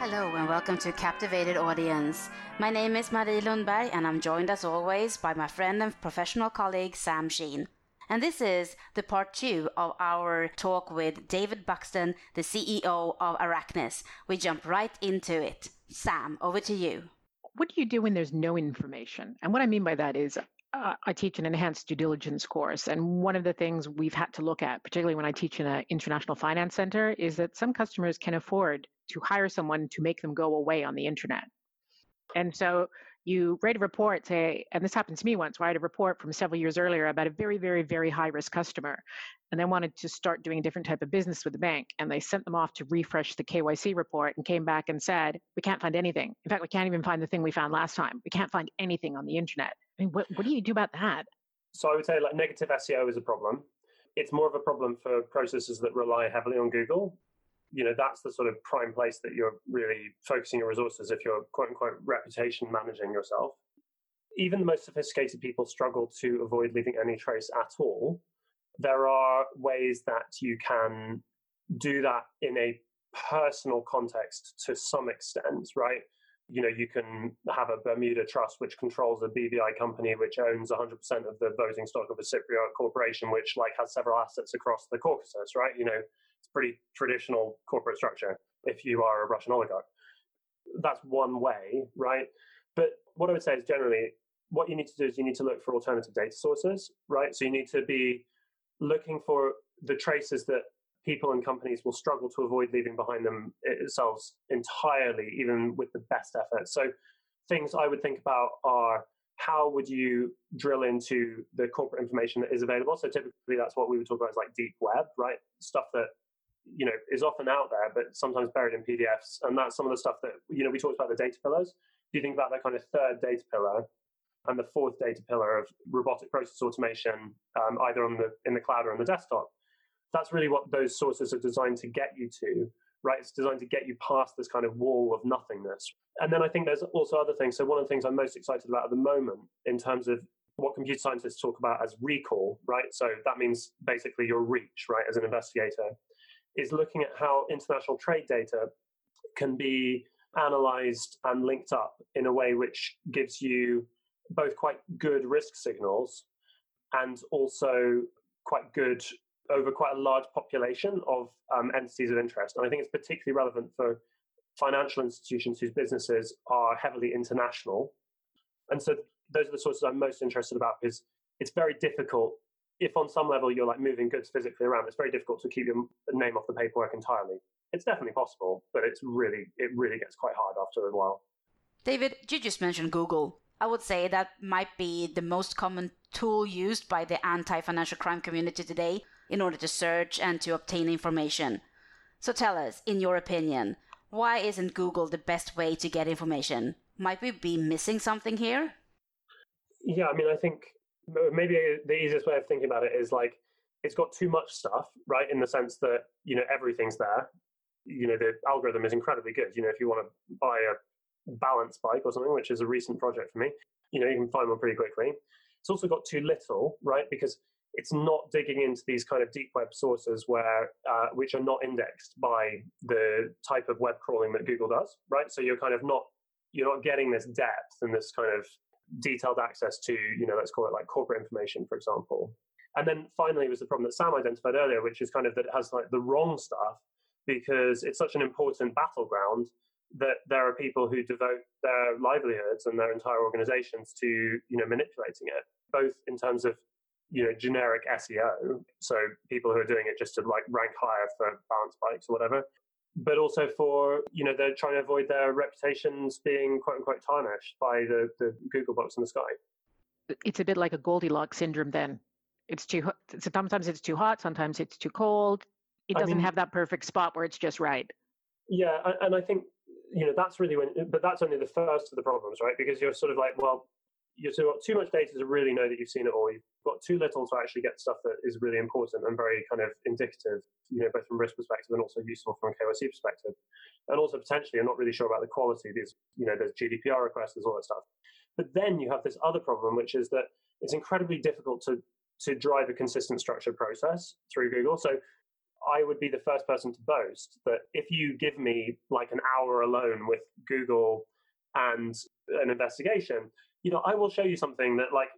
Hello and welcome to Captivated Audience. My name is Marie Lundberg and I'm joined as always by my friend and professional colleague Sam Sheen. And this is the part two of our talk with David Buxton, the CEO of Arachnys. We jump right into it. Sam, over to you. What do you do when there's no information? And what I mean by that is uh, I teach an enhanced due diligence course. And one of the things we've had to look at, particularly when I teach in an international finance center, is that some customers can afford to hire someone to make them go away on the internet. And so you write a report, say, and this happened to me once, where I had a report from several years earlier about a very, very, very high risk customer. And they wanted to start doing a different type of business with the bank. And they sent them off to refresh the KYC report and came back and said, We can't find anything. In fact, we can't even find the thing we found last time. We can't find anything on the internet. I mean, what, what do you do about that? So I would say like negative SEO is a problem. It's more of a problem for processes that rely heavily on Google you know that's the sort of prime place that you're really focusing your resources if you're quote unquote reputation managing yourself. Even the most sophisticated people struggle to avoid leaving any trace at all. There are ways that you can do that in a personal context to some extent right? You know you can have a bermuda trust which controls a bvi company which owns 100% of the voting stock of a cypriot corporation which like has several assets across the caucasus right? You know pretty traditional corporate structure if you are a Russian oligarch. That's one way, right? But what I would say is generally, what you need to do is you need to look for alternative data sources, right? So you need to be looking for the traces that people and companies will struggle to avoid leaving behind eh, themselves entirely, even with the best effort. So things I would think about are how would you drill into the corporate information that is available? So typically that's what we would talk about as like deep web, right? Stuff that you know is often out there, but sometimes buried in PDFs. And that's some of the stuff that you know we talked about the data pillars. If you think about that kind of third data pillar and the fourth data pillar of robotic process automation, um, either on the in the cloud or on the desktop, that's really what those sources are designed to get you to. Right, it's designed to get you past this kind of wall of nothingness. And then I think there's also other things. So one of the things I'm most excited about at the moment in terms of what computer scientists talk about as recall, right? So that means basically your reach, right, as an investigator is looking at how international trade data can be analyzed and linked up in a way which gives you both quite good risk signals and also quite good over quite a large population of um, entities of interest. And I think it's particularly relevant for financial institutions whose businesses are heavily international. And so those are the sources I'm most interested about because it's very difficult if on some level you're like moving goods physically around, it's very difficult to keep your name off the paperwork entirely. It's definitely possible, but it's really it really gets quite hard after a while. David, you just mentioned Google. I would say that might be the most common tool used by the anti-financial crime community today in order to search and to obtain information. So tell us, in your opinion, why isn't Google the best way to get information? Might we be missing something here? Yeah, I mean, I think maybe the easiest way of thinking about it is like it's got too much stuff, right? In the sense that you know everything's there. You know the algorithm is incredibly good. You know if you want to buy a balance bike or something, which is a recent project for me, you know you can find one pretty quickly. It's also got too little, right? Because it's not digging into these kind of deep web sources where uh, which are not indexed by the type of web crawling that Google does, right? So you're kind of not you're not getting this depth and this kind of detailed access to, you know, let's call it like corporate information, for example. And then finally was the problem that Sam identified earlier, which is kind of that it has like the wrong stuff because it's such an important battleground that there are people who devote their livelihoods and their entire organizations to, you know, manipulating it, both in terms of you know generic SEO, so people who are doing it just to like rank higher for balance bikes or whatever, but also for you know they're trying to avoid their reputations being quote unquote tarnished by the the Google box in the sky. It's a bit like a Goldilocks syndrome. Then it's too hot. sometimes it's too hot, sometimes it's too cold. It doesn't I mean, have that perfect spot where it's just right. Yeah, and I think you know that's really when, but that's only the first of the problems, right? Because you're sort of like, well, you've got too much data to really know that you've seen it all. You've got too little to actually get stuff that is really important and very kind of indicative, you know, both from risk perspective and also useful from a KYC perspective. And also potentially, you're not really sure about the quality. These, you know, there's GDPR requests, there's all that stuff. But then you have this other problem, which is that it's incredibly difficult to to drive a consistent structured process through Google. So I would be the first person to boast that if you give me like an hour alone with Google and an investigation, you know, I will show you something that like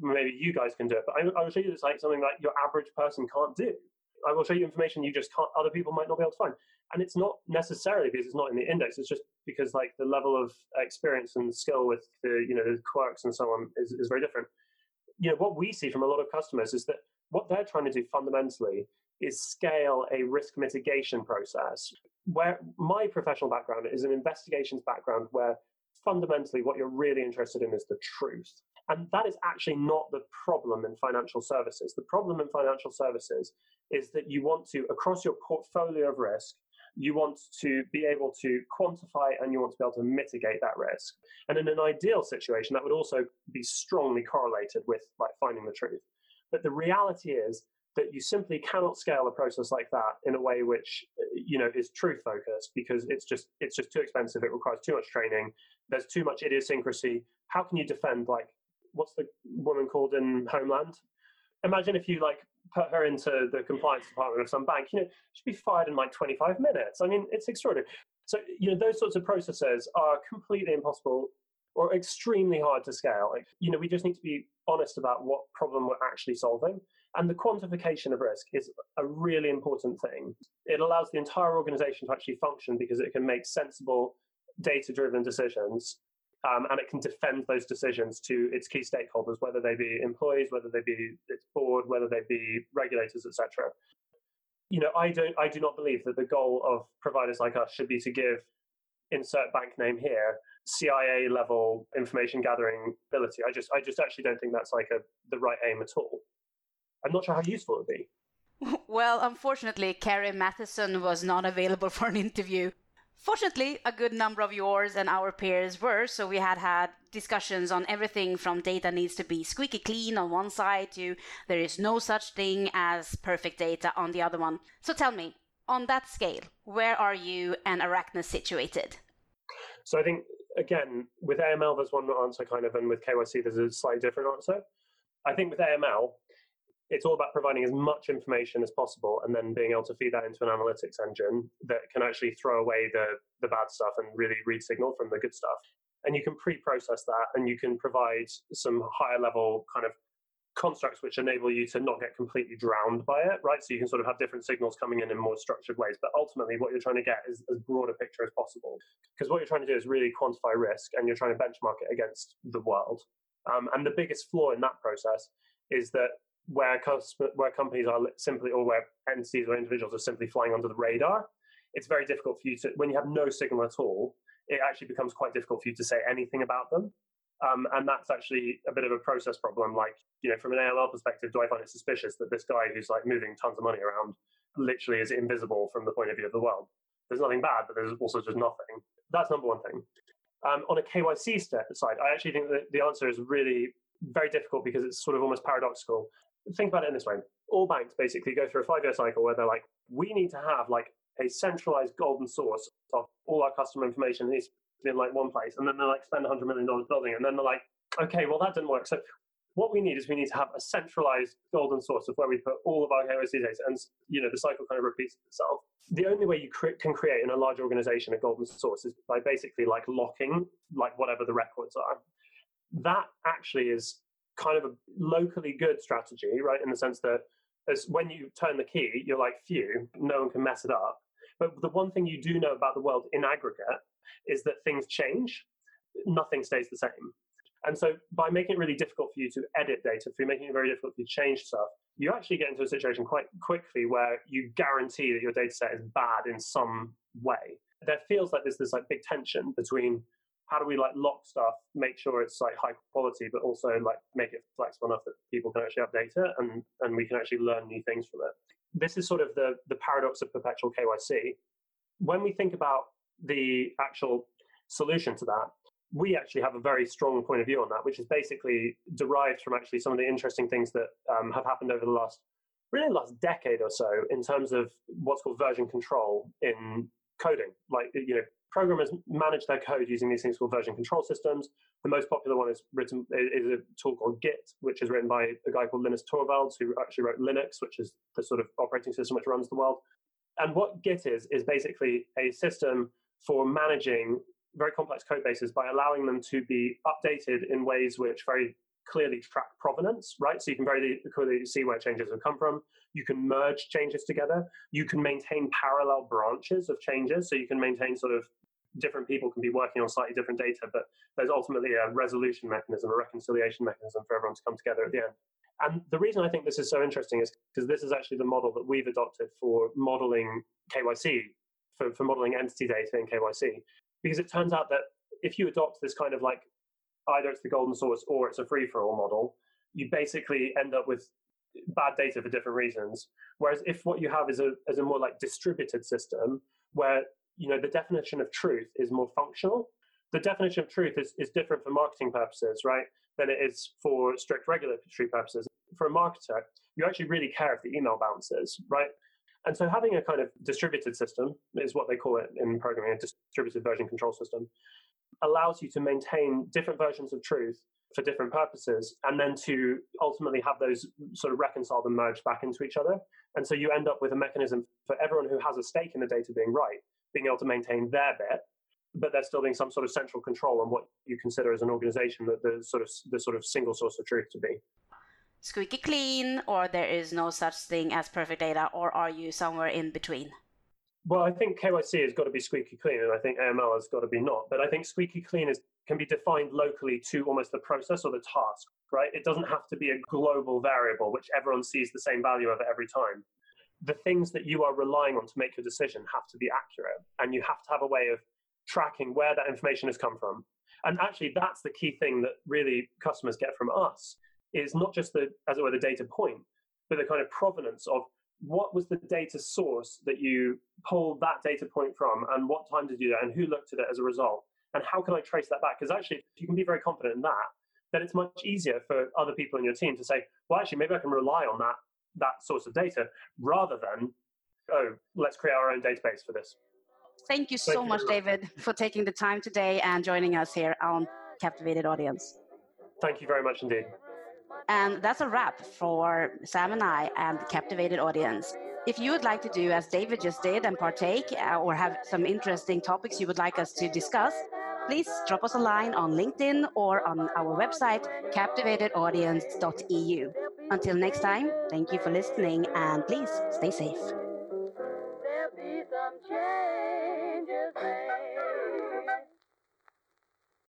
maybe you guys can do it, but I, I will show you it's like something that your average person can't do. I will show you information you just can't, other people might not be able to find. And it's not necessarily because it's not in the index. It's just because like the level of experience and skill with the, you know, the quirks and so on is, is very different. You know, what we see from a lot of customers is that what they're trying to do fundamentally is scale a risk mitigation process. Where my professional background is an investigations background where fundamentally what you're really interested in is the truth. And that is actually not the problem in financial services. The problem in financial services is that you want to, across your portfolio of risk, you want to be able to quantify and you want to be able to mitigate that risk. And in an ideal situation, that would also be strongly correlated with like finding the truth. But the reality is you simply cannot scale a process like that in a way which eh, you know is truth focused because it's just it's just too expensive it requires too much training there's too much idiosyncrasy. How can you defend like what's the woman called in homeland? Imagine if you like put her into the compliance department of some bank you know she'd be fired in like 25 minutes. I mean it's extraordinary. So you know those sorts of processes are completely impossible or extremely hard to scale. Like you know we just need to be honest about what problem we're actually solving and the quantification of risk is a really important thing. It allows the entire organization to actually function because it can make sensible, data driven decisions. Um, and it can defend those decisions to its key stakeholders, whether they be employees, whether they be its board, whether they be regulators, etc. You know, I don't, I do not believe that the goal of providers like us should be to give insert bank name here CIA level information gathering ability. I just, I just actually don't think that's like a the right aim at all. I'm not sure how useful it would be. Well, unfortunately, Carrie Mathison was not available for an interview. Fortunately, a good number of yours and our peers were, so we had had discussions on everything from data needs to be squeaky clean on one side to there is no such thing as perfect data on the other one. So tell me, on that scale, where are you and Arachnys situated? So I think, again, with AML, there's one answer kind of, and with KYC, there's a slightly different answer. I think with AML, it's all about providing as much information as possible and then being able to feed that into an analytics engine that can actually throw away the, the bad stuff and really read signal from the good stuff. And you can pre process that and you can provide some higher level kind of constructs which enable you to not get completely drowned by it, right? So you can sort of have different signals coming in in more structured ways. But ultimately, what you're trying to get is as broad a picture as possible. Because what you're trying to do is really quantify risk and you're trying to benchmark it against the world. Um, and the biggest flaw in that process is that where where companies are simply or where entities or individuals are simply flying under the radar, it's very difficult for you to when you have no signal at all. It actually becomes quite difficult for you to say anything about them. Um, and that's actually a bit of a process problem. Like, you know, from an AML perspective, do I find it suspicious that this guy who's like moving tons of money around literally is invisible from the point of view of the world? There's nothing bad, but there's also just nothing. That's number one thing. Um, on a KYC side, I actually think that the answer is really very difficult because it's sort of almost paradoxical think about it in this way. All banks basically go through a five year cycle where they're like we need to have like a centralized golden source of all our customer information is in like one place and then they're like spend 100 million dollars building it and then they're like okay well that didn't work. So what we need is we need to have a centralized golden source of where we put all of our KYC data and you know the cycle kind of repeats itself. The only way you cre- can create in a large organization a golden source is by basically like locking like whatever the records are. That actually is kind of a locally good strategy, right? In the sense that as when you turn the key, you're like, phew, no one can mess it up. But the one thing you do know about the world in aggregate is that things change, nothing stays the same. And so by making it really difficult for you to edit data, for making it very difficult to change stuff, you actually get into a situation quite quickly where you guarantee that your data set is bad in some way. There feels like there's this like big tension between how do we like lock stuff, make sure it's like high quality, but also like make it flexible enough that people can actually update it and, and we can actually learn new things from it. This is sort of the, the paradox of perpetual KYC. When we think about the actual solution to that, we actually have a very strong point of view on that, which is basically derived from actually some of the interesting things that um, have happened over the last, really last decade or so in terms of what's called version control in coding. Like, you know, programmers manage their code using these things called version control systems. The most popular one is written is a tool called Git, which is written by a guy called Linus Torvalds, who actually wrote Linux, which is the sort of operating system which runs the world. And what Git is, is basically a system for managing very complex code bases by allowing them to be updated in ways which very clearly track provenance, right? So you can very clearly see where changes have come from. You can merge changes together. You can maintain parallel branches of changes. So you can maintain sort of different people can be working on slightly different data, but there's ultimately a resolution mechanism, a reconciliation mechanism for everyone to come together at the end. And the reason I think this is so interesting is because this is actually the model that we've adopted for modeling KYC, for, for modeling entity data in KYC. Because it turns out that if you adopt this kind of like either it's the golden source or it's a free for all model, you basically end up with bad data for different reasons. Whereas if what you have is a, is a more like distributed system where you know the definition of truth is more functional, the definition of truth is, is different for marketing purposes, right, than it is for strict regulatory purposes. For a marketer, you actually really care if the email bounces, right? And so having a kind of distributed system is what they call it in programming, a distributed version control system, allows you to maintain different versions of truth for different purposes and then to ultimately have those sort of reconciled and merged back into each other. And so you end up with a mechanism for everyone who has a stake in the data being right, being able to maintain their bit, but there still being some sort of central control on what you consider as an organization that the sort of the sort of single source of truth to be. Squeaky clean, or there is no such thing as perfect data, or are you somewhere in between? Well, I think KYC has got to be squeaky clean, and I think AML has got to be not. But I think squeaky clean is can be defined locally to almost the process or the task, right? It doesn't have to be a global variable which everyone sees the same value of every time. The things that you are relying on to make your decision have to be accurate, and you have to have a way of tracking where that information has come from. And actually, that's the key thing that really customers get from us is not just the, as it were, the data point, but the kind of provenance of what was the data source that you pulled that data point from and what time did you do that and who looked at it as a result and how can i trace that back because actually if you can be very confident in that then it's much easier for other people in your team to say well actually maybe i can rely on that that source of data rather than oh let's create our own database for this thank you so thank much you. david for taking the time today and joining us here on captivated audience thank you very much indeed and that's a wrap for Sam and I and the captivated audience. If you would like to do as David just did and partake uh, or have some interesting topics you would like us to discuss, please drop us a line on LinkedIn or on our website, captivatedaudience.eu. Until next time, thank you for listening and please stay safe.